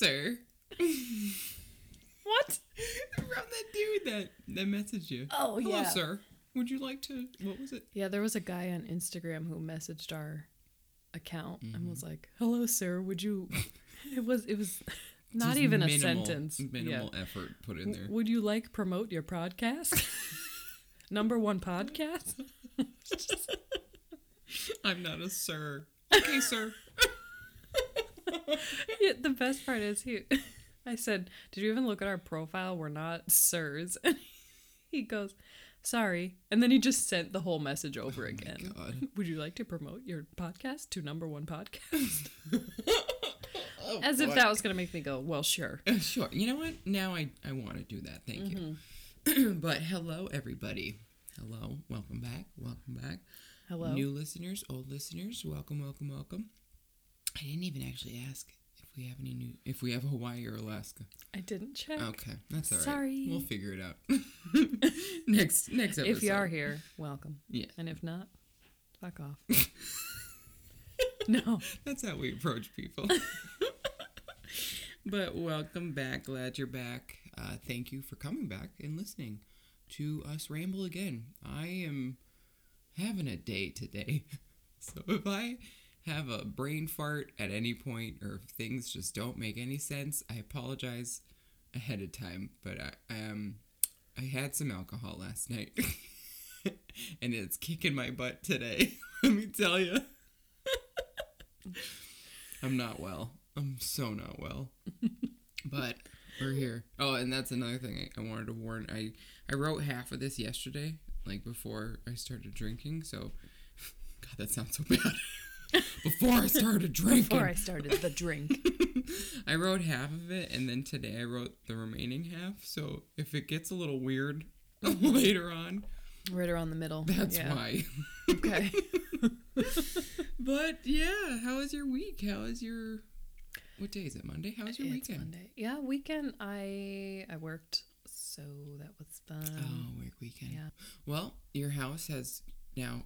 sir. What? From that dude that that messaged you. Oh, yeah. Hello, yeah. sir. Would you like to? What was it? Yeah, there was a guy on Instagram who messaged our account and Mm-hmm. was like, "Hello, sir. Would you?" It was. It was not even a Minimal- sentence. Yeah. Minimal effort put in there. Would you like promote your podcast? Number one podcast. I'm not a sir. Okay, sir. Yeah, the best part is he. I said, "Did you even look at our profile? We're not sirs." And he goes, "Sorry," and then he just sent the whole message over again. God. Would you like to promote your podcast to number one podcast? Oh, As if that was gonna make me go, "Well, sure." Uh, Sure. You know what? Now I, I want to do that. Thank you. Mm-hmm. but hello, everybody. Hello. Welcome back. Welcome back. Hello. New listeners, old listeners, welcome, welcome, welcome. I didn't even actually ask if we have any new, if we have Hawaii or Alaska. I didn't check. Okay, that's all right. Sorry. We'll figure it out. next, next episode. If you are here, welcome. Yeah. And if not, fuck off. no. That's how we approach people. but welcome back. Glad you're back. Uh, thank you for coming back and listening to us ramble again. I am having a day today. So if I have a brain fart at any point or if things just don't make any sense, I apologize ahead of time. But I um I had some alcohol last night. and it's kicking my butt today. Let me tell you. I'm not well. I'm so not well. but we're here. Oh, and that's another thing I, I wanted to warn. I I wrote half of this yesterday, like before I started drinking. So, God, that sounds so bad. before I started drinking, Before I started the drink. I wrote half of it, and then today I wrote the remaining half. So if it gets a little weird later on, right around the middle. that's Yeah. why. Okay. but yeah, how was your week? How was your what day is it? Monday? How was your it's weekend? Monday. Yeah, weekend. I I worked, so that was fun. Oh, work weekend. yeah. Well, your house has now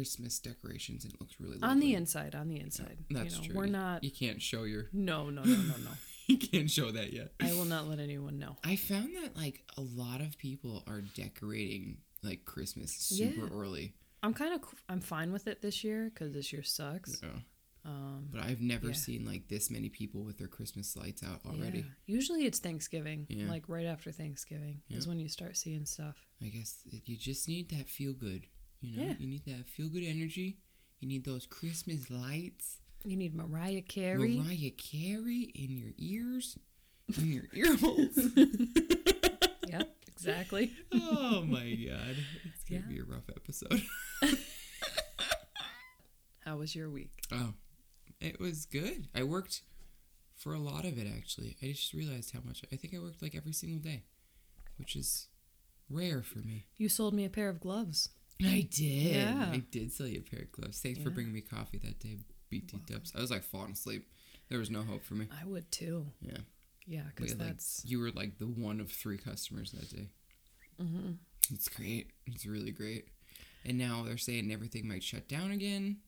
Christmas decorations and it looks really lovely. On the inside, on the inside. That's you know, true. We're not. You can't show your. No, no, no, no, no. You can't show that yet. I will not let anyone know. I found that like a lot of people are decorating like Christmas super Yeah. early. I'm kind of. I'm fine with it this year because this year sucks. Yeah. Um, But I've never Yeah. seen like this many people with their Christmas lights out already. yeah. Usually it's Thanksgiving, Yeah. like right after Thanksgiving is when you start seeing stuff. I guess it, you just need that feel good. You know, Yeah. you need that feel good energy. You need those Christmas lights. You need Mariah Carey. Mariah Carey in your ears, in your ear holes. yeah, exactly. oh my god, it's gonna Yeah. be a rough episode. How was your week? Oh, it was good. I worked for a lot of it actually. I just realized how much. I think I worked like every single day, which is rare for me. You sold me a pair of gloves. I did. Yeah. I did sell you a pair of gloves. Thanks for bringing me coffee that day, BT Dubs. I was like falling asleep. There was no hope for me. I would too. Yeah. Yeah, because had, like, that's you were like the one of three customers that day. hmm It's great. It's really great. And now they're saying everything might shut down again.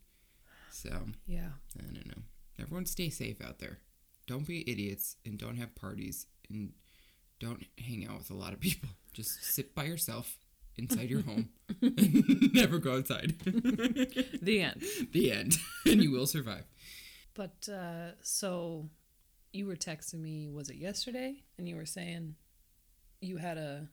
So yeah. I don't know. Everyone stay safe out there. Don't be idiots and don't have parties and don't hang out with a lot of people. Just sit by yourself inside your home and never go outside. The end. the end. and you will survive. But uh, so you were texting me. Was it yesterday? And you were saying you had a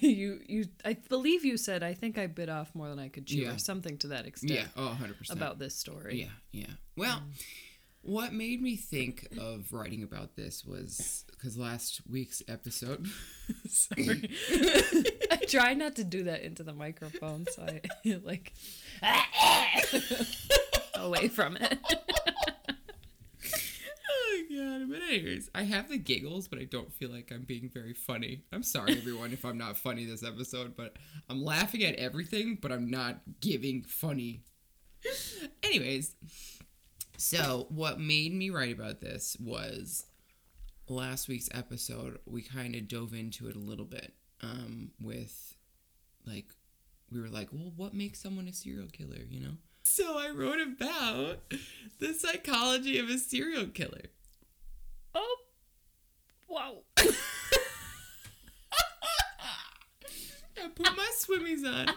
you you. I believe you said I think I bit off more than I could chew, Yeah. or something to that extent. Yeah. Oh, 100%. About this story. Yeah, yeah. Well, what made me think of writing about this was because last week's episode. Sorry. I try not to do that into the microphone, so I like away from it. oh god! But anyways, I have the giggles, but I don't feel like I'm being very funny. I'm sorry, everyone, if I'm not funny this episode, but I'm laughing at everything, but I'm not giving funny. anyways, so what made me write about this was last week's episode. We kind of dove into it a little bit um, with like we were like, well, what makes someone a serial killer, you know? So I wrote about the psychology of a serial killer. Oh, Wow. I put my swimmies on.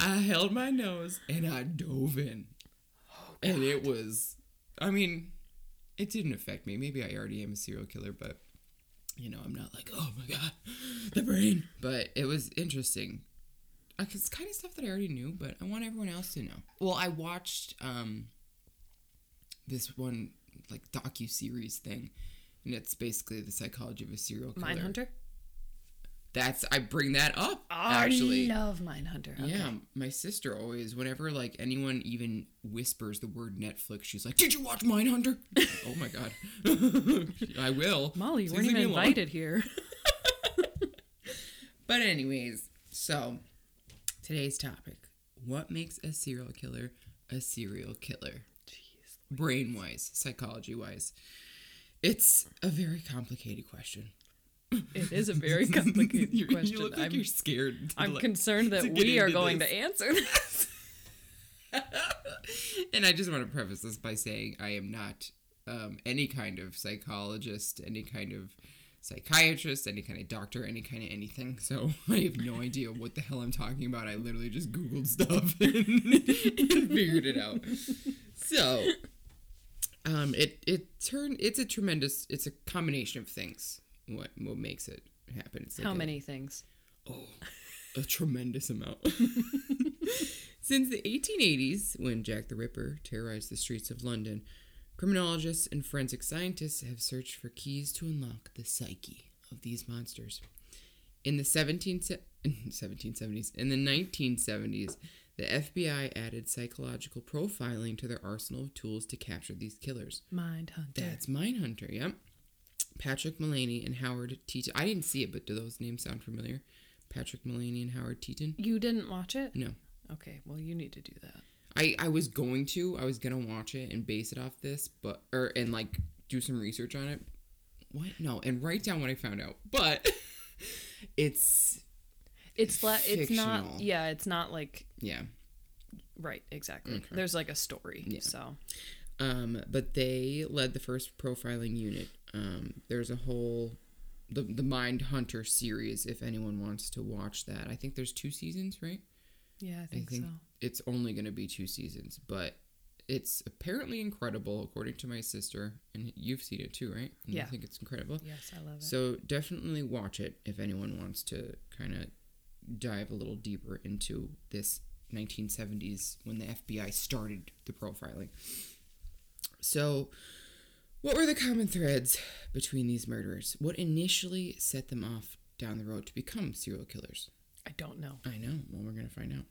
I held my nose and I dove in. and it was, I mean, it didn't affect me. Maybe I already am a serial killer, but, you know, I'm not like, oh my God, the brain. But it was interesting. Uh, It's kind of stuff that I already knew, but I want everyone else to know. Well, I watched um, this one, like, docu series thing. And it's basically the psychology of a serial killer. Mindhunter? That's I bring that up actually. I love Mindhunter. Okay. Yeah, my sister always, whenever like anyone even whispers the word Netflix, she's like, "Did you watch Mindhunter?" oh my god, I will. Molly, you weren't even invited here. But anyways, so today's topic: What makes a serial killer a serial killer? Jeez. Brain wise, psychology wise, it's a very complicated question. It is a very complicated you, question. You look like I'm, you're scared. I'm like- concerned that we are going this. to answer this. and I just want to preface this by saying I am not um, any kind of psychologist, any kind of psychiatrist, any kind of doctor, any kind of anything. So I have no idea what the hell I'm talking about. I literally just Googled stuff and, and figured it out. So um, it it turned it's a tremendous it's a combination of things. What what makes it happen? It's like How a- many things? Oh, a tremendous amount. Since the 1880s, when Jack the Ripper terrorized the streets of London, criminologists and forensic scientists have searched for keys to unlock the psyche of these monsters. In the 17, se- 1770s, in the 1970s, the FBI added psychological profiling to their arsenal of tools to capture these killers. Mindhunter. That's mind hunter. yep. Patrick Mullany and Howard Teten. I didn't see it, but do those names sound familiar? Patrick Mullany and Howard Teten? You didn't watch it? No. Okay, well, you need to do that. I, I was going to. I was gonna watch it and base it off this, but or and like do some research on it. What? No, and write down what I found out. But it's It's la- it's not yeah, it's not like yeah. right, exactly. Okay. There's like a story. Yeah. So Um, but they led the first profiling unit. Um, there's a whole the the Mind Hunter series. If anyone wants to watch that, I think there's two seasons, right? yeah, I I think, think so. it's only going to be two seasons, but it's apparently incredible according to my sister, and you've seen it too, right? And Yeah. I think it's incredible. Yes, I love it. So definitely watch it if anyone wants to kind of dive a little deeper into this 1970s when the FBI started the profiling. So, what were the common threads between these murderers? What initially set them off down the road to become serial killers? I don't know. I know. Well, we're going to find out.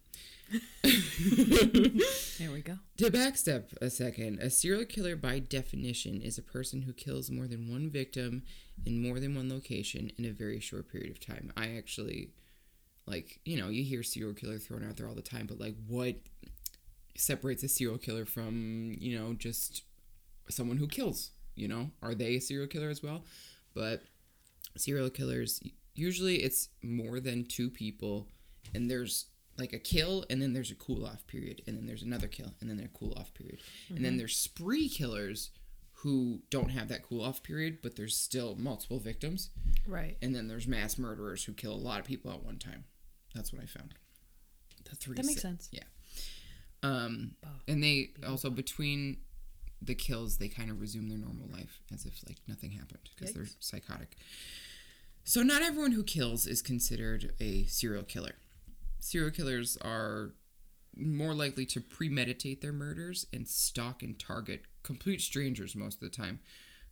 there we go. To backstep a second, a serial killer by definition is a person who kills more than one victim in more than one location in a very short period of time. I actually, like, you know, you hear serial killer thrown out there all the time, but like, what separates a serial killer from, you know, just someone who kills? You know, are they a serial killer as well? But serial killers, usually it's more than two people, and there's like a kill and then there's a cool off period and then there's another kill and then there's a cool off period. And then there's spree killers who don't have that cool off period but there's still multiple victims. Right. and then there's mass murderers who kill a lot of people at one time. That's what i found. The three That makes se- sense. yeah. Um and they also between the kills they kind of resume their normal life as if like nothing happened because they're psychotic. So not everyone who kills is considered a serial killer. Serial killers are more likely to premeditate their murders and stalk and target complete strangers most of the time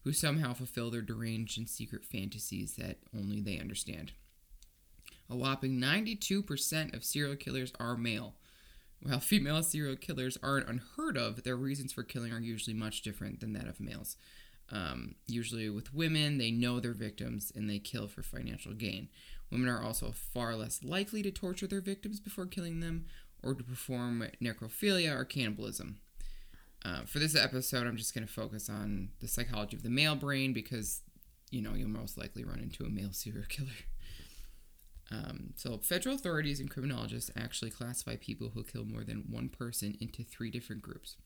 who somehow fulfill their deranged and secret fantasies that only they understand. A whopping 92% of serial killers are male while female serial killers aren't unheard of, their reasons for killing are usually much different than that of males. Um, usually, with women, they know their victims and they kill for financial gain. Women are also far less likely to torture their victims before killing them or to perform necrophilia or cannibalism. Uh, for this episode, I'm just going to focus on the psychology of the male brain because, you know, you'll most likely run into a male serial killer. Um, so, federal authorities and criminologists actually classify people who kill more than one person into three different groups.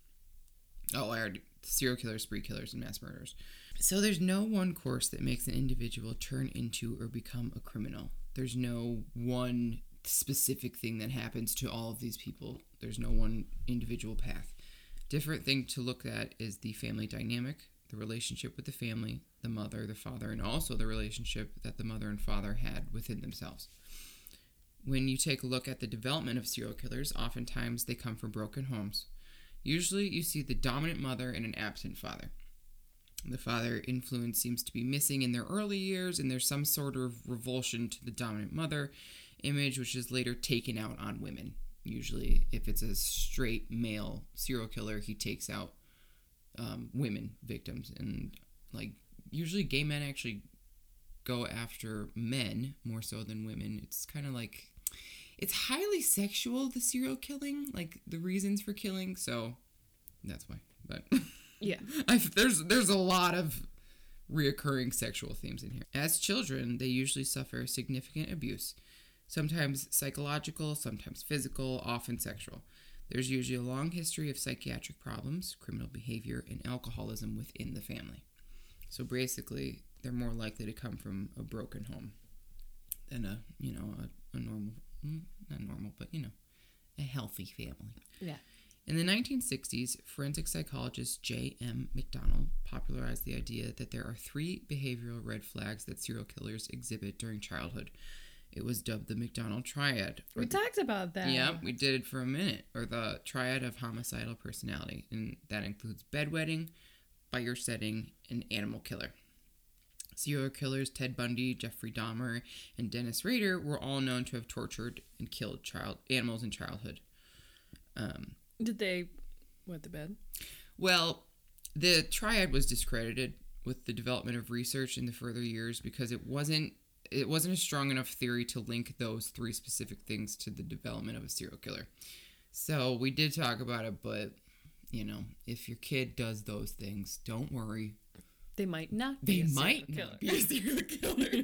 Oh, I already serial killers, spree killers, and mass murderers. So there's no one course that makes an individual turn into or become a criminal. There's no one specific thing that happens to all of these people. There's no one individual path. Different thing to look at is the family dynamic, the relationship with the family, the mother, the father, and also the relationship that the mother and father had within themselves. When you take a look at the development of serial killers, oftentimes they come from broken homes. Usually you see the dominant mother and an absent father. The father influence seems to be missing in their early years, and there's some sort of revulsion to the dominant mother image, which is later taken out on women. Usually, if it's a straight male serial killer, he takes out um, women victims, and like usually gay men actually go after men more so than women. It's kind of like it's highly sexual the serial killing, like the reasons for killing. So that's why. But Yeah. I've, there's there's a lot of reoccurring sexual themes in here. As children, they usually suffer significant abuse, sometimes psychological, sometimes physical, often sexual. There's usually a long history of psychiatric problems, criminal behavior, and alcoholism within the family. So basically, they're more likely to come from a broken home than a you know a, a normal, mm, not normal, but you know, a healthy family. Yeah. In the 1960s, forensic psychologist J.M. McDonald popularized the idea that there are three behavioral red flags that serial killers exhibit during childhood. It was dubbed the McDonald Triad. We the- talked about that. yeah, we did it for a minute, or the triad of homicidal personality, and that includes bedwetting, fire setting, an animal killer. Serial killers Ted Bundy, Jeffrey Dahmer, and Dennis Rader were all known to have tortured and killed child animals in childhood. Um, Did they wet the bed? well, the triad was discredited with the development of research in the further years because it wasn't it wasn't a strong enough theory to link those three specific things to the development of a serial killer. So we did talk about it, but you know, if your kid does those things, don't worry. They might not. They might serial not be a serial killer.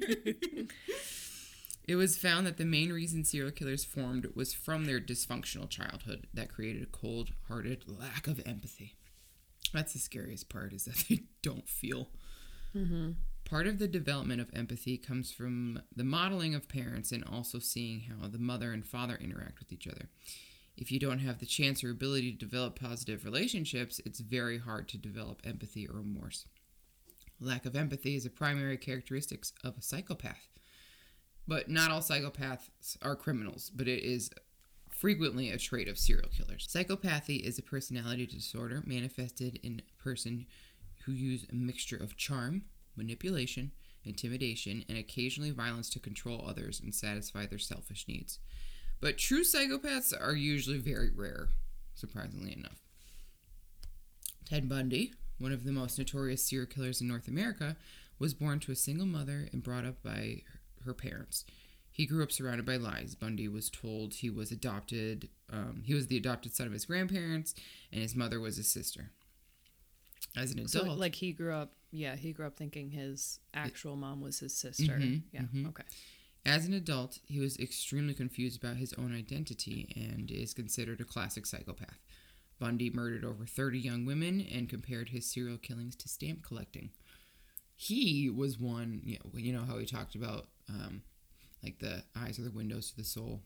it was found that the main reason serial killers formed was from their dysfunctional childhood that created a cold-hearted lack of empathy. That's the scariest part is that they don't feel. Mm-hmm. Part of the development of empathy comes from the modeling of parents and also seeing how the mother and father interact with each other. If you don't have the chance or ability to develop positive relationships, it's very hard to develop empathy or remorse. Lack of empathy is a primary characteristic of a psychopath. But not all psychopaths are criminals, but it is frequently a trait of serial killers. Psychopathy is a personality disorder manifested in a person who use a mixture of charm, manipulation, intimidation, and occasionally violence to control others and satisfy their selfish needs. But true psychopaths are usually very rare, surprisingly enough. Ted Bundy, one of the most notorious serial killers in North America, was born to a single mother and brought up by her parents. He grew up surrounded by lies. Bundy was told he was adopted. Um, he was the adopted son of his grandparents, and his mother was his sister. As an So, adult, like, he grew up. Yeah, he grew up thinking his actual mom was his sister. Mhm, yeah. mhm. Okay. As an adult, he was extremely confused about his own identity and is considered a classic psychopath. Bundy murdered over 30 young women and compared his serial killings to stamp collecting. He was one, you know, you know how he talked about um, like the eyes are the windows to the soul.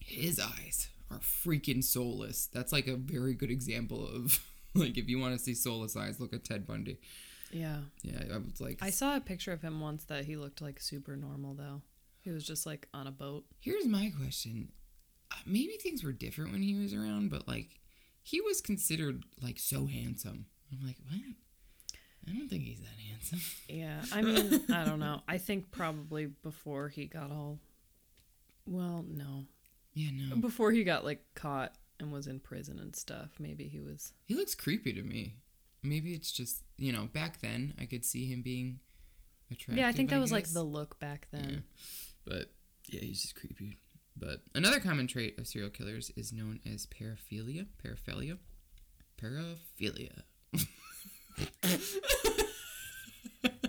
His eyes are freaking soulless. That's like a very good example of like if you want to see soulless eyes, look at Ted Bundy. Yeah. Yeah, I was like, I saw a picture of him once that he looked like super normal though. He was just like on a boat. Here's my question. Uh, maybe things were different when he was around, but like he was considered like so handsome. I'm like, what? I don't think he's that handsome. Yeah. I mean, I don't know. I think probably before he got all. Well, no. Yeah, no. Before he got like caught and was in prison and stuff, maybe he was. He looks creepy to me. Maybe it's just, you know, back then I could see him being attractive. yeah, I think that was like the look back then. Yeah. But yeah, he's just creepy. But another common trait of serial killers is known as paraphilia. Paraphilia? Paraphilia.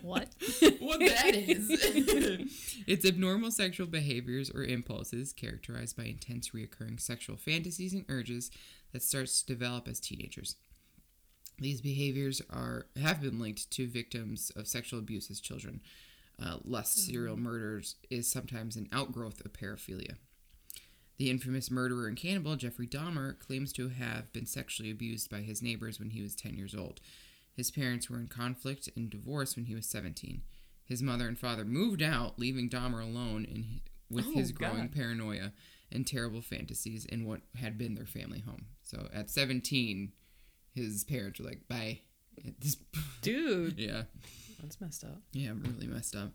What? what that is. it's abnormal sexual behaviors or impulses characterized by intense reoccurring sexual fantasies and urges that starts to develop as teenagers. These behaviors are have been linked to victims of sexual abuse as children. Uh, lust serial murders is sometimes an outgrowth of paraphilia. The infamous murderer and cannibal Jeffrey Dahmer claims to have been sexually abused by his neighbors when he was 10 years old. His parents were in conflict and divorced when he was 17. His mother and father moved out, leaving Dahmer alone in, with Oh, his growing God. paranoia and terrible fantasies in what had been their family home. So at 17, his parents were like, bye. Dude, yeah. That's messed up. Yeah, really messed up.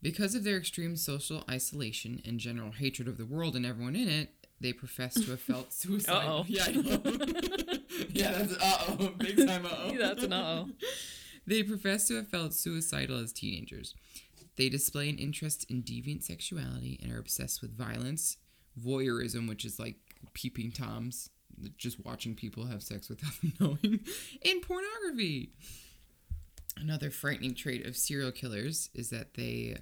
Because of their extreme social isolation and general hatred of the world and everyone in it, they profess to have felt suicidal. Uh-oh. Yeah, I know. yeah, that's uh oh, big time uh oh. That's an uh-oh. They profess to have felt suicidal as teenagers. They display an interest in deviant sexuality and are obsessed with violence, voyeurism, which is like peeping toms, just watching people have sex without them knowing, and pornography. Another frightening trait of serial killers is that they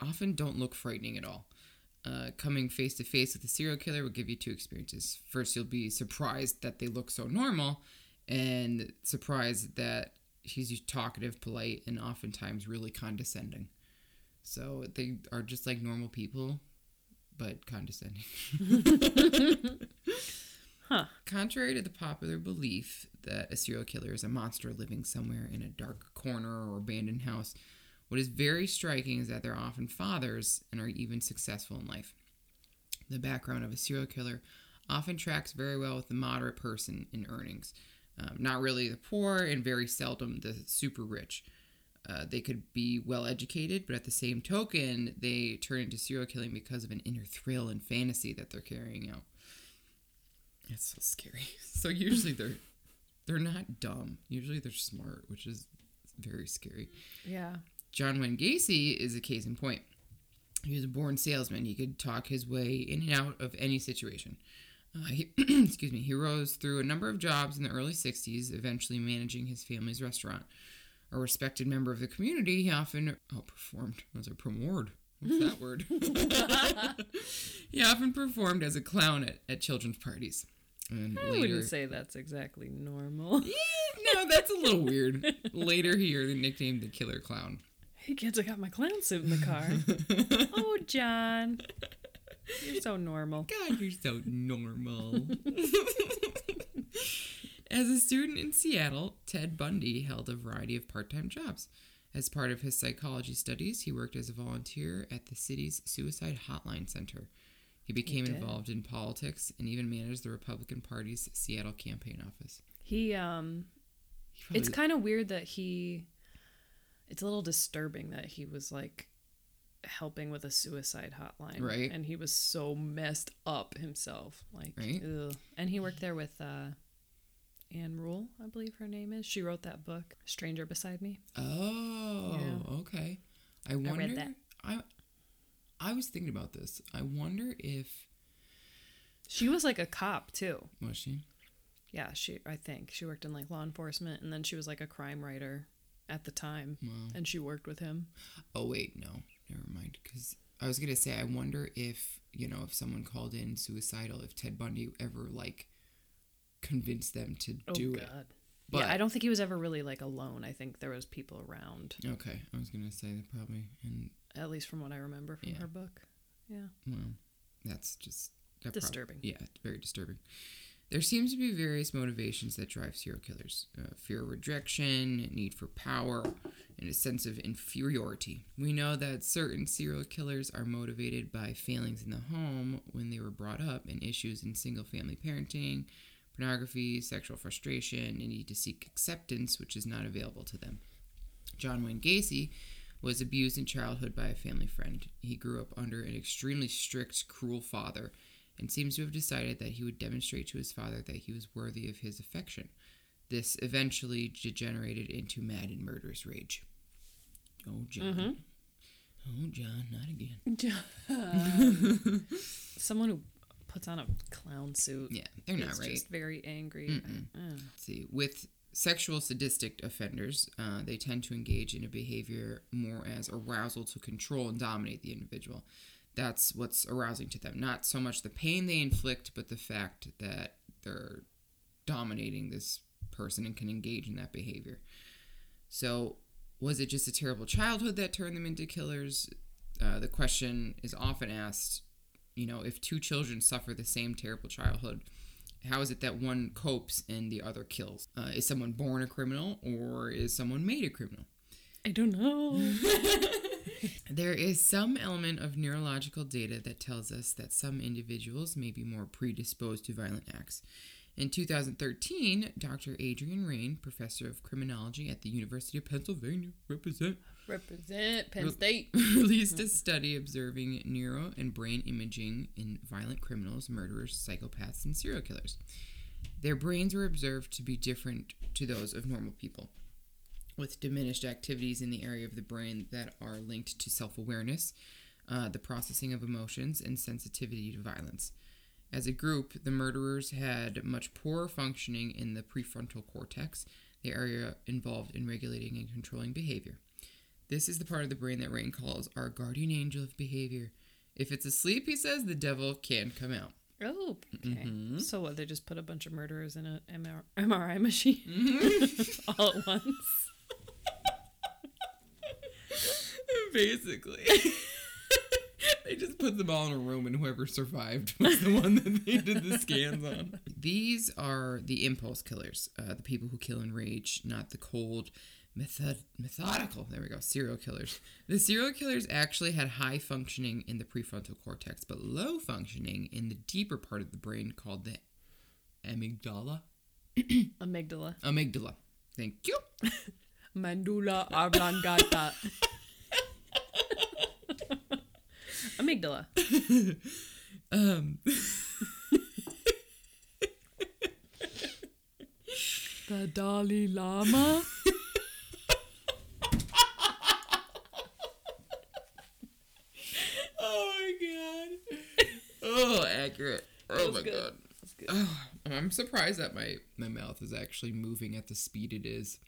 often don't look frightening at all. Uh, coming face to face with a serial killer will give you two experiences. First, you'll be surprised that they look so normal, and surprised that he's talkative, polite, and oftentimes really condescending. So they are just like normal people, but condescending. Huh. Contrary to the popular belief that a serial killer is a monster living somewhere in a dark corner or abandoned house, what is very striking is that they're often fathers and are even successful in life. The background of a serial killer often tracks very well with the moderate person in earnings. Um, not really the poor, and very seldom the super rich. Uh, they could be well educated, but at the same token, they turn into serial killing because of an inner thrill and fantasy that they're carrying out. It's so scary. So usually they're they're not dumb. Usually they're smart, which is very scary. Yeah. John Wayne Gacy is a case in point. He was a born salesman. He could talk his way in and out of any situation. Uh, he, excuse me. He rose through a number of jobs in the early '60s, eventually managing his family's restaurant. A respected member of the community, he often outperformed. Was a promored? What's that word? he often performed as a clown at, at children's parties. And I wouldn't say that's exactly normal. no, that's a little weird. Later, he earned the nickname the Killer Clown. Hey kids, I got my clown suit in the car. oh, John. You're so normal. God, you're so normal. As a student in Seattle, Ted Bundy held a variety of part time jobs. As part of his psychology studies, he worked as a volunteer at the city's Suicide Hotline Center. He became did. involved in politics and even managed the Republican Party's Seattle campaign office. He um He probably- it's kind of weird that he it's a little disturbing that he was like helping with a suicide hotline Right. and he was so messed up himself like Right. ugh. and he worked there with uh Ann Rule, I believe her name is. She wrote that book, Stranger Beside Me. Oh, Yeah. okay. I wonder. read that. I I was thinking about this. I wonder if She was like a cop too. was she? Yeah, she I think she worked in like law enforcement and then she was like a crime writer at the time Wow. and she worked with him. Oh wait, no, never mind. Because I was gonna say, I wonder if you know if someone called in suicidal, if Ted Bundy ever like convinced them to Oh do it. But yeah, I don't think he was ever really like alone. I think there was people around, okay, I was gonna say that probably, and at least from what I remember from Yeah. her book. Yeah. well, that's just that prob- Disturbing. yeah, very disturbing. There seems to be various motivations that drive serial killers: uh, fear of rejection, need for power, and a sense of inferiority. We know that certain serial killers are motivated by failings in the home when they were brought up, and issues in single-family parenting, pornography, sexual frustration, and need to seek acceptance, which is not available to them. John Wayne Gacy was abused in childhood by a family friend. He grew up under an extremely strict, cruel father and seems to have decided that he would demonstrate to his father that he was worthy of his affection. This eventually degenerated into mad and murderous rage. Oh, John. Mm-hmm. Oh, John, not again. John. Someone who puts on a clown suit. Yeah, they're not right. Just very angry. Mm-mm. Let's see, with sexual sadistic offenders, uh, they tend to engage in a behavior more as arousal to control and dominate the individual. That's what's arousing to them. Not so much the pain they inflict, but the fact that they're dominating this person and can engage in that behavior. So, was it just a terrible childhood that turned them into killers? Uh, the question is often asked you know, if two children suffer the same terrible childhood, how is it that one copes and the other kills? Uh, is someone born a criminal or is someone made a criminal? I don't know. There is some element of neurological data that tells us that some individuals may be more predisposed to violent acts. In 2013, Dr. Adrian Raine, professor of criminology at the University of Pennsylvania, represent, Represent Penn State. released a study observing neuro and brain imaging in violent criminals, murderers, psychopaths, and serial killers. Their brains were observed to be different to those of normal people, with diminished activities in the area of the brain that are linked to self awareness, uh, the processing of emotions, and sensitivity to violence. As a group, the murderers had much poorer functioning in the prefrontal cortex, the area involved in regulating and controlling behavior. This is the part of the brain that Raine calls our guardian angel of behavior. If it's asleep, he says, the devil can come out. Oh, okay. Mhm. So what? They just put a bunch of murderers in an MR- MRI machine all at once. Basically. they just put them all in a room, and whoever survived was the one that they did the scans on. These are the impulse killers, uh, the people who kill in rage, not the cold, method- methodical, there we go, serial killers. The serial killers actually had high functioning in the prefrontal cortex, but low functioning in the deeper part of the brain called the amygdala. Amygdala. Amygdala. Thank you. Mandula oblongata. Amygdala. Um, The Dalai Lama. oh my god. Oh, accurate. Oh was my good. god. That's good. Oh, I'm surprised that my my mouth is actually moving at the speed it is,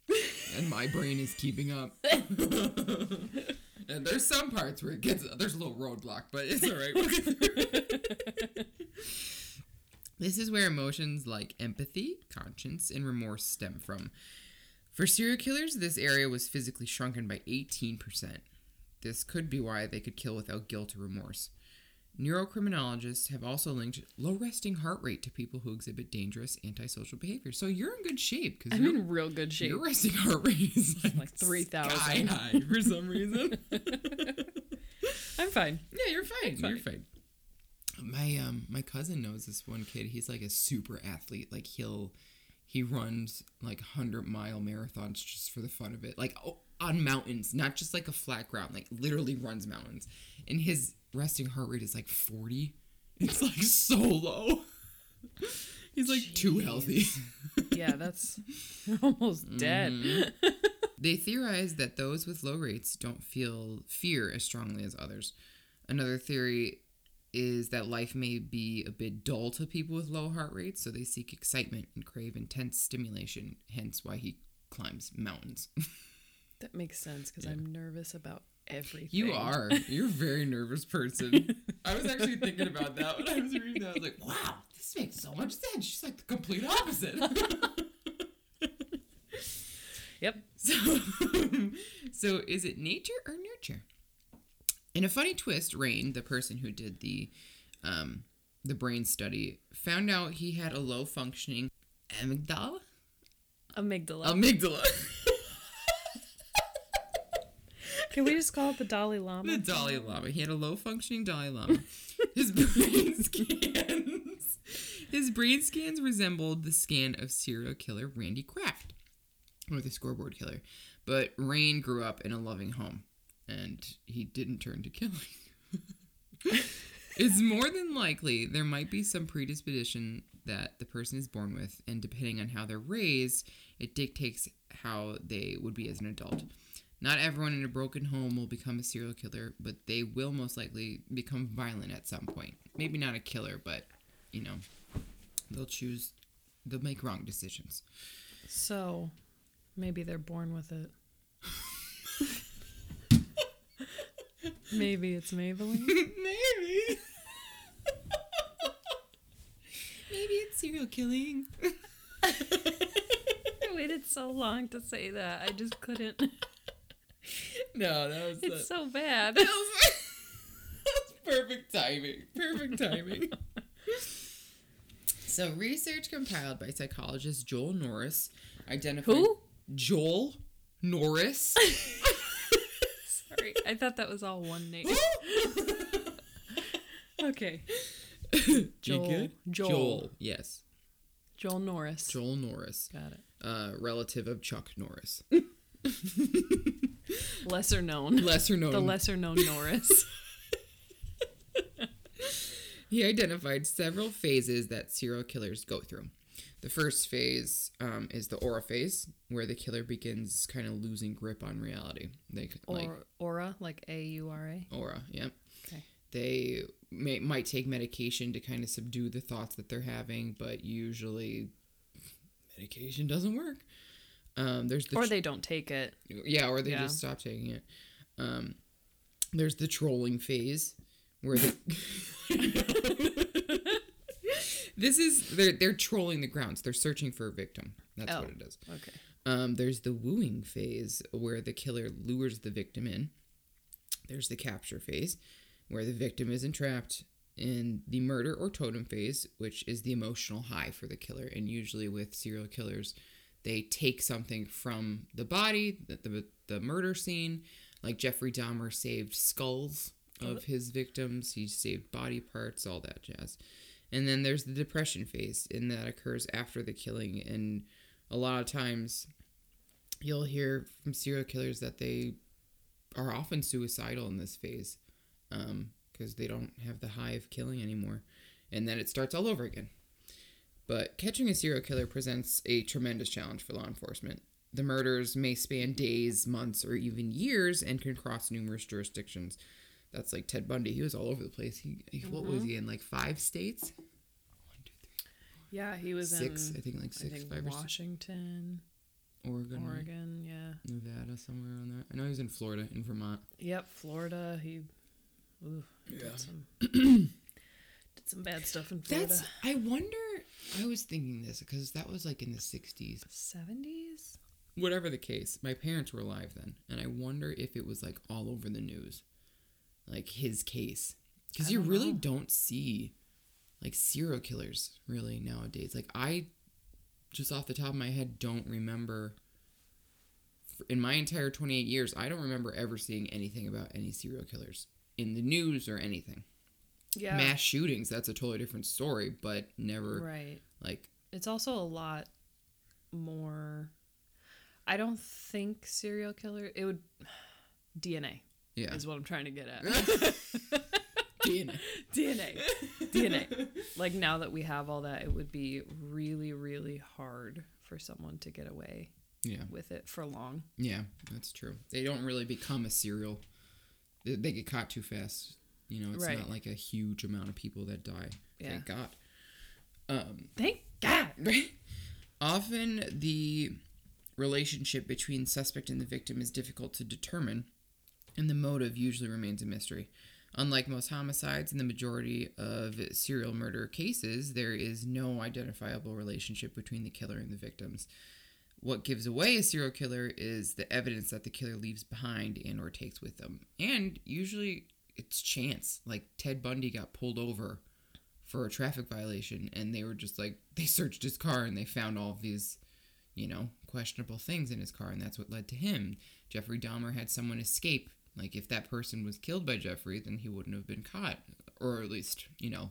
and my brain is keeping up. and there's some parts where it gets there's a little roadblock, but it's all right. This is where emotions like empathy, conscience, and remorse stem from. For serial killers, this area was physically shrunken by 18%. This could be why they could kill without guilt or remorse. Neurocriminologists have also linked low resting heart rate to people who exhibit dangerous antisocial behavior. So you're in good shape because I'm in real good shape. your resting heart rate is like, Like 3,000. high for some reason. I'm fine. yeah, you're fine. It's You're fine. fine. My um my cousin knows this one kid. He's like a super athlete. Like he'll he runs like 100 mile marathons just for the fun of it. Like oh, on mountains, not just like a flat ground. Like literally runs mountains. And his resting heart rate is like 40. It's like so low. He's like too healthy. Yeah, that's almost dead. Mhm. They theorize that those with low rates don't feel fear as strongly as others. Another theory is that life may be a bit dull to people with low heart rates, so they seek excitement and crave intense stimulation, hence why he climbs mountains. That makes sense because I'm nervous about everything. You are. You're a very nervous person. I was actually thinking about that when I was reading that. I was like, wow, this makes so much sense. She's like the complete opposite. Yep. So, so is it nature or nurture? In a funny twist, Raine, the person who did the um, the brain study, found out he had a low functioning amygdala. Amygdala. Amygdala. Can we just call it the Dalai Lama? the Dalai Lama. He had a low functioning Dalai Lama. His brain scans. His brain scans resembled the scan of serial killer Randy Kraft, or the scoreboard killer. But Raine grew up in a loving home, and he didn't turn to killing. it's more than likely there might be some predisposition that the person is born with, and depending on how they're raised, it dictates how they would be as an adult. Not everyone in a broken home will become a serial killer, but they will most likely become violent at some point. Maybe not a killer, but you know, they'll choose, they'll make wrong decisions. So, maybe they're born with it. maybe it's Maybelline. Maybe. Maybe it's serial killing. I waited so long to say that. I just couldn't. No, that was It's so bad. that was, that was perfect timing. Perfect timing. so, research compiled by psychologist Joel Norris identified Who? Joel Norris. Sorry, I thought that was all one name. Okay. You Joel. Joel. yes. Joel Norris. Joel Norris, Got it. uh, relative of Chuck Norris. Lesser known. Lesser known. The lesser known Norris. He identified several phases that serial killers go through. The first phase um, is the aura phase, where the killer begins kind of losing grip on reality. They like aura, like A U R A. aura, yep. Okay. They may, might take medication to kind of subdue the thoughts that they're having, but usually medication doesn't work. Um, there's the Or tr- they don't take it. yeah, or they Yeah. just stop taking it. Um, there's the trolling phase where the this is they're they're trolling the grounds. They're searching for a victim. That's Oh. what it is. Okay. Um, there's the wooing phase where the killer lures the victim in. There's the capture phase where the victim is entrapped. In the murder or totem phase, which is the emotional high for the killer, and usually with serial killers, they take something from the body, the, the, the murder scene, like Jeffrey Dahmer saved skulls of his victims, he saved body parts, all that jazz. And then there's the depression phase, and that occurs after the killing. And a lot of times you'll hear from serial killers that they are often suicidal in this phase um, because they don't have the high of killing anymore. And then it starts all over again. But catching a serial killer presents a tremendous challenge for law enforcement. The murders may span days, months, or even years and can cross numerous jurisdictions. That's like Ted Bundy. He was all over the place. He, he what was mm-hmm. he in? Like five states? One, two, three, Yeah, he was six. in I think like six, think five. Washington, Oregon. Oregon, yeah. Nevada, somewhere around there. I know he was in Florida, in Vermont. Yep, Florida. He ooh, Yeah. did some did some bad stuff in Florida. That's. I wonder. I was thinking this because that was like in the '60s. Seventies. Whatever the case, my parents were alive then, and I wonder if it was like all over the news, like his case, because you don't really know. don't see like serial killers really nowadays. Like I, just off the top of my head, don't remember. In my entire 28 years, I don't remember ever seeing anything about any serial killers in the news or anything. Yeah. mass shootings that's a totally different story but never Right. like It's also a lot more. I don't think serial killer. It would DNA yeah is what I'm trying to get at. DNA. DNA. DNA. Like now that we have all that, it would be really, really hard for someone to get away yeah with it for long. yeah that's true they don't really become a serial they, they get caught too fast you know it's Right. not like a huge amount of people that die Yeah. thank god um Thank God. Right? Often the relationship between suspect and the victim is difficult to determine, and the motive usually remains a mystery. Unlike most homicides, in the majority of serial murder cases, there is no identifiable relationship between the killer and the victims. What gives away a serial killer is the evidence that the killer leaves behind and or takes with them. And usually it's chance. Like Ted Bundy got pulled over for a traffic violation and they were just like they searched his car and they found all of these you know questionable things in his car and that's what led to him jeffrey dahmer had someone escape like if that person was killed by jeffrey then he wouldn't have been caught or at least you know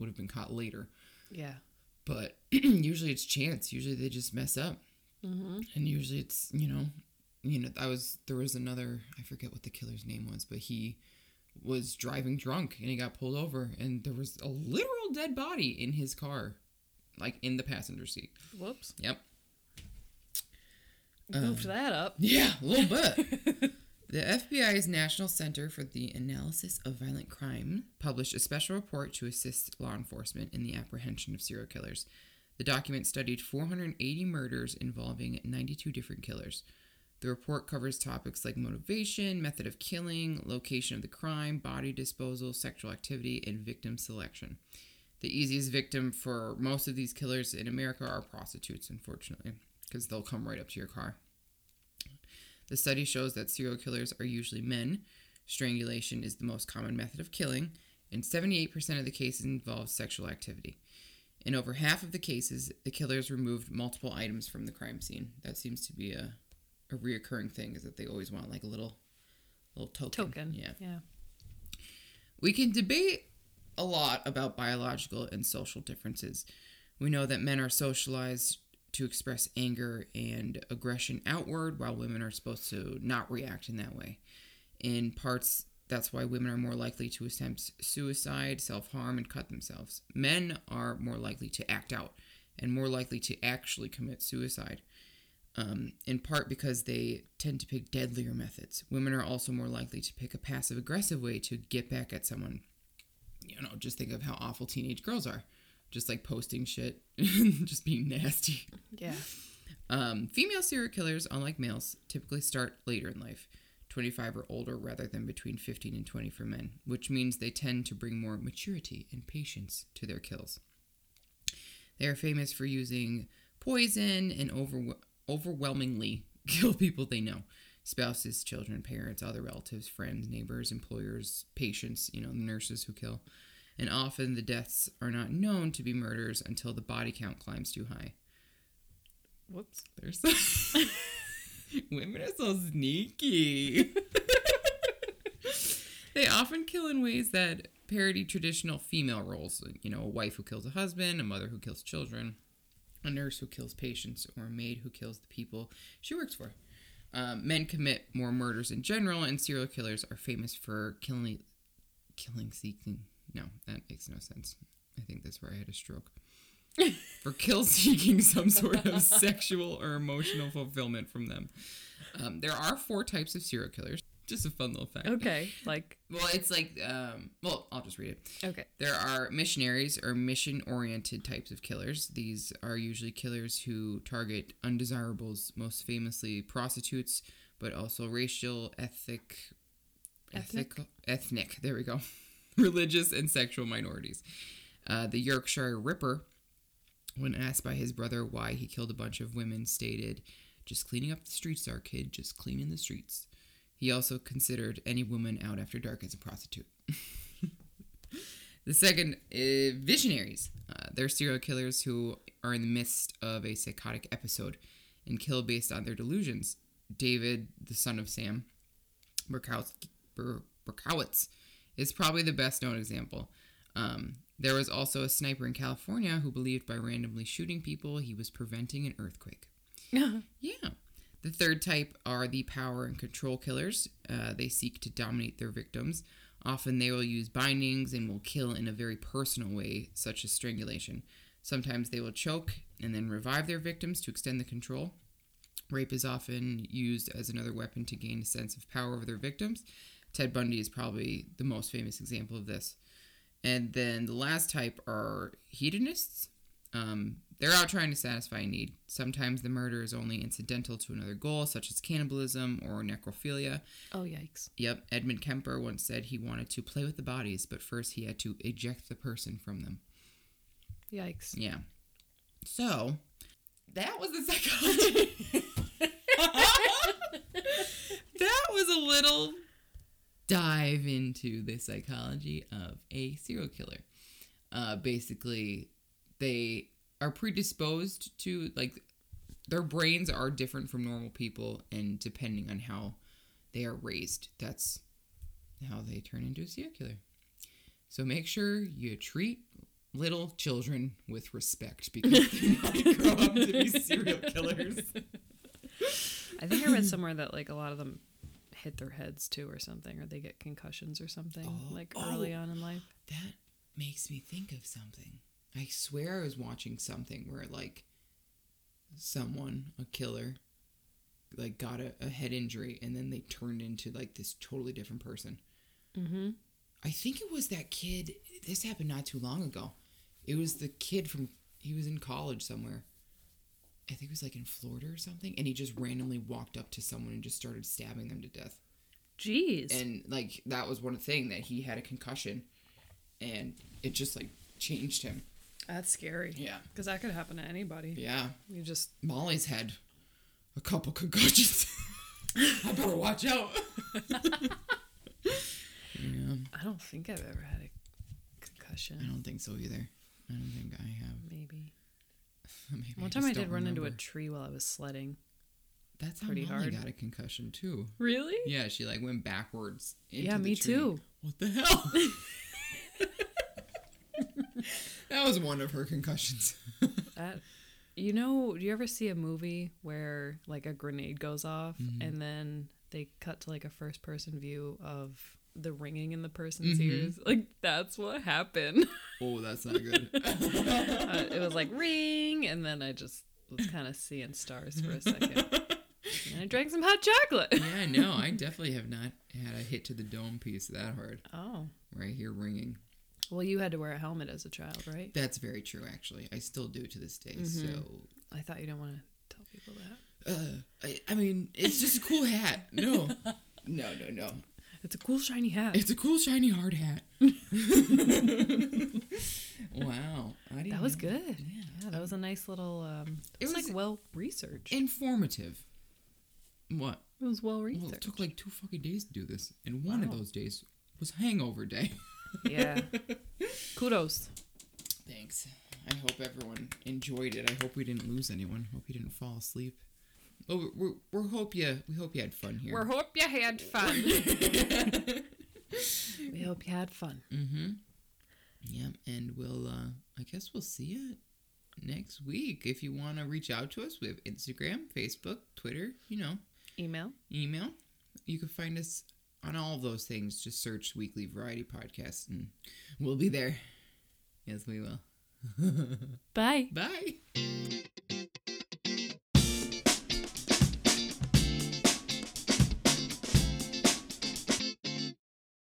would have been caught later Yeah. but usually it's chance usually they just mess up Mm-hmm. and usually it's you know you know i was there was another i forget what the killer's name was but he was driving drunk and he got pulled over and there was a literal dead body in his car like in the passenger seat. Whoops. yep. Goofed um, that up. yeah a little bit. The fbi's national center for the analysis of violent crime published a special report to assist law enforcement in the apprehension of serial killers. The document studied 480 murders involving 92 different killers The report covers topics like motivation, method of killing, location of the crime, body disposal, sexual activity, and victim selection. The easiest victim for most of these killers in America are prostitutes, unfortunately, because they'll come right up to your car. The study shows that serial killers are usually men. Strangulation is the most common method of killing, and 78% of the cases involve sexual activity. In over half of the cases, the killers removed multiple items from the crime scene. That seems to be a, a reoccurring thing, is that they always want like a little little token. Token. Yeah. Yeah. We can debate a lot about biological and social differences. We know that men are socialized to express anger and aggression outward, while women are supposed to not react in that way. In parts, that's why women are more likely to attempt suicide, self harm, and cut themselves. Men are more likely to act out and more likely to actually commit suicide. Um, in part because they tend to pick deadlier methods. Women are also more likely to pick a passive aggressive way to get back at someone. You know, just think of how awful teenage girls are. Just like posting shit, just being nasty. Yeah. Um, female serial killers, unlike males, typically start later in life, 25 or older rather than between 15 and 20 for men, which means they tend to bring more maturity and patience to their kills. They are famous for using poison and over- overwhelmingly kill people they know spouses, children, parents, other relatives, friends, neighbors, employers, patients, you know, the nurses who kill. And often the deaths are not known to be murders until the body count climbs too high. Whoops. They're so women are so sneaky. they often kill in ways that parody traditional female roles. You know, a wife who kills a husband, a mother who kills children, a nurse who kills patients, or a maid who kills the people she works for. Um, men commit more murders in general, and serial killers are famous for killing, killing seeking. No, that makes no sense. I think that's where I had a stroke for kill seeking some sort of sexual or emotional fulfillment from them. Um, there are four types of serial killers. Just a fun little fact. Okay. Like. Well, it's like, um, well, I'll just read it. Okay. There are missionaries or mission oriented types of killers. These are usually killers who target undesirables, most famously prostitutes, but also racial, ethnic, Ethnic? ethical, ethnic, there we go, religious and sexual minorities. Uh, the Yorkshire Ripper, when asked by his brother why he killed a bunch of women, stated, Just cleaning up the streets, our kid, just cleaning the streets. He also considered any woman out after dark as a prostitute. the second, uh, visionaries. Uh, they're serial killers who are in the midst of a psychotic episode and kill based on their delusions. David, the son of Sam, Berkowitz, Ber- Berkowitz is probably the best known example. Um, there was also a sniper in California who believed by randomly shooting people he was preventing an earthquake. Yeah. The third type are the power and control killers. Uh, they seek to dominate their victims. Often they will use bindings and will kill in a very personal way, such as strangulation. Sometimes they will choke and then revive their victims to extend the control. Rape is often used as another weapon to gain a sense of power over their victims. Ted Bundy is probably the most famous example of this. And then the last type are hedonists. Um, they're out trying to satisfy a need. Sometimes the murder is only incidental to another goal, such as cannibalism or necrophilia. Oh yikes. Yep, Edmund Kemper once said he wanted to play with the bodies, but first he had to eject the person from them. Yikes. Yeah. So, that was the psychology. that was a little dive into the psychology of a serial killer. Uh, basically, they are predisposed to, like, their brains are different from normal people, and depending on how they are raised, that's how they turn into a serial killer. So make sure you treat little children with respect because they might grow up to be serial killers. I think I read somewhere that like a lot of them hit their heads too or something or they get concussions or something Oh, like oh. early on in life. That makes me think of something. I swear I was watching something where like someone, a killer, like got a, a head injury and then they turned into like this totally different person. Mm-hmm. I think it was that kid. This happened not too long ago. It was the kid from. He was in college somewhere. I think it was like in Florida or something, and he just randomly walked up to someone and just started stabbing them to death. Jeez. And like that was one thing that he had a concussion, and it just like changed him. That's scary. Yeah. Because that could happen to anybody. Yeah. You just Molly's had a couple concussions. I better watch out. yeah. I don't think I've ever had a concussion. I don't think so either. I don't think I have. Maybe. Maybe One I time I did run into a tree while I was sledding. That's how pretty Molly hard. got a concussion too. Really? Yeah, she like went backwards. Into Yeah, me tree. too. What the hell? That was one of her concussions. That you know, do you ever see a movie where like a grenade goes off Mm-hmm. and then they cut to like a first person view of the ringing in the person's Mhm. ears? Like that's what happened. oh, that's not good. uh, it was like ring and then I just was kind of seeing stars for a second. And I drank some hot chocolate. yeah, no, I definitely have not had a hit to the dome piece that hard. Oh. Right here ringing. Well, you had to wear a helmet as a child, right? That's very true, actually. I still do to this day. So, I thought you didn't want to tell people that. uh, I, I mean, it's just a cool hat. No, no, no, no. It's a cool shiny hat. It's a cool, shiny, hard hat. wow, I didn't that was know. good. Yeah. Yeah, that was a nice little. Um, It it was was- like well researched. Informative. What? It was well Well, it took like two fucking days to do this, and one of those days was hangover day. yeah. Kudos. Thanks. I hope everyone enjoyed it. I hope we didn't lose anyone. Hope you didn't fall asleep. Oh, we're, we we hope you we hope you had fun here. We hope you had fun. we hope you had fun. mm-hmm. Yeah, and we'll uh I guess we'll see you next week. If you want to reach out to us, we have Instagram, Facebook, Twitter, you know, Email. email. You can find us on all of those things. Just search Weekly Variety Podcast and we'll be there. Yes, we will. Bye. Bye.